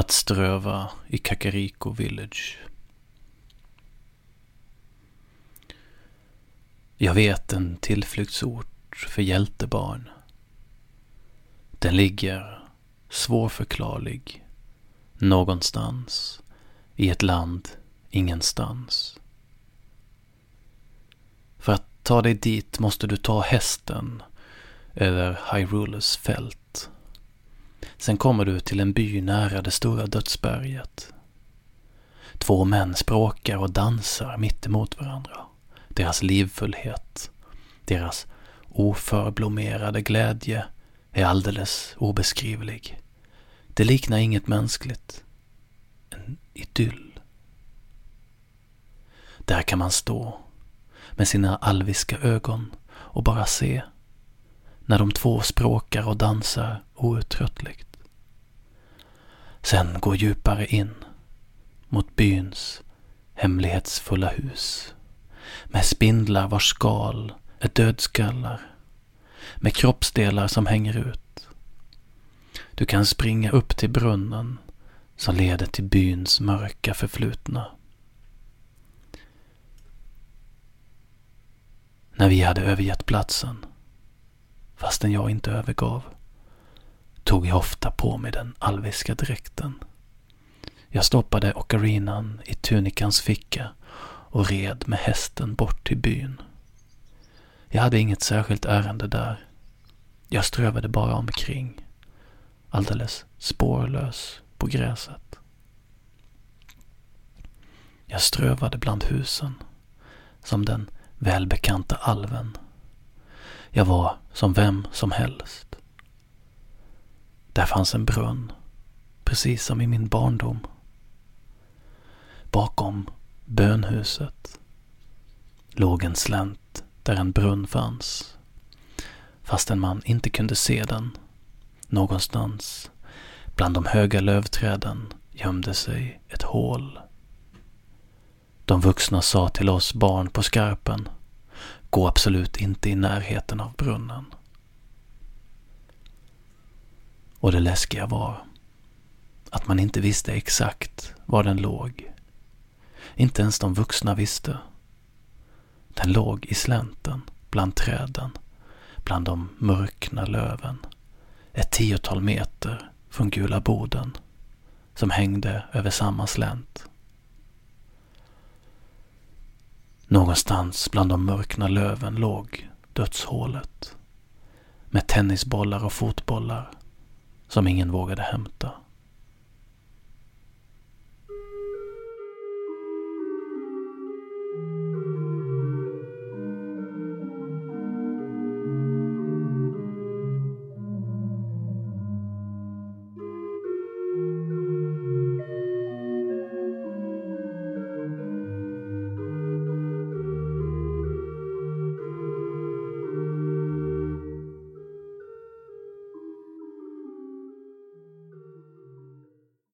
Att ströva i Kakariko Village. Jag vet en tillflyktsort för hjältebarn. Den ligger, svårförklarlig, någonstans i ett land ingenstans. För att ta dig dit måste du ta hästen över Hyrules fält. Sen kommer du till en by nära det stora dödsberget. Två män språkar och dansar mitt emot varandra. Deras livfullhet, deras oförblommerade glädje är alldeles obeskrivlig. Det liknar inget mänskligt. En idyll. Där kan man stå med sina alviska ögon och bara se när de två språkar och dansar outtröttligt. Sen gå djupare in mot byns hemlighetsfulla hus med spindlar vars skal är dödskallar med kroppsdelar som hänger ut. Du kan springa upp till brunnen som leder till byns mörka förflutna. När vi hade övergett platsen, fastän jag inte övergav, tog jag ofta på mig den alviska dräkten. Jag stoppade ocarinan i tunikans ficka och red med hästen bort till byn. Jag hade inget särskilt ärende där. Jag strövade bara omkring, alldeles spårlös på gräset. Jag strövade bland husen, som den välbekanta alven. Jag var som vem som helst. Där fanns en brunn, precis som i min barndom. Bakom bönhuset låg en slänt där en brunn fanns. Fastän man inte kunde se den. Någonstans bland de höga lövträden gömde sig ett hål. De vuxna sa till oss barn på skarpen, gå absolut inte i närheten av brunnen. Och det läskiga var att man inte visste exakt var den låg. Inte ens de vuxna visste. Den låg i slänten, bland träden, bland de mörkna löven. Ett tiotal meter från Gula Boden, som hängde över samma slänt. Någonstans bland de mörkna löven låg dödshålet. Med tennisbollar och fotbollar som ingen vågade hämta.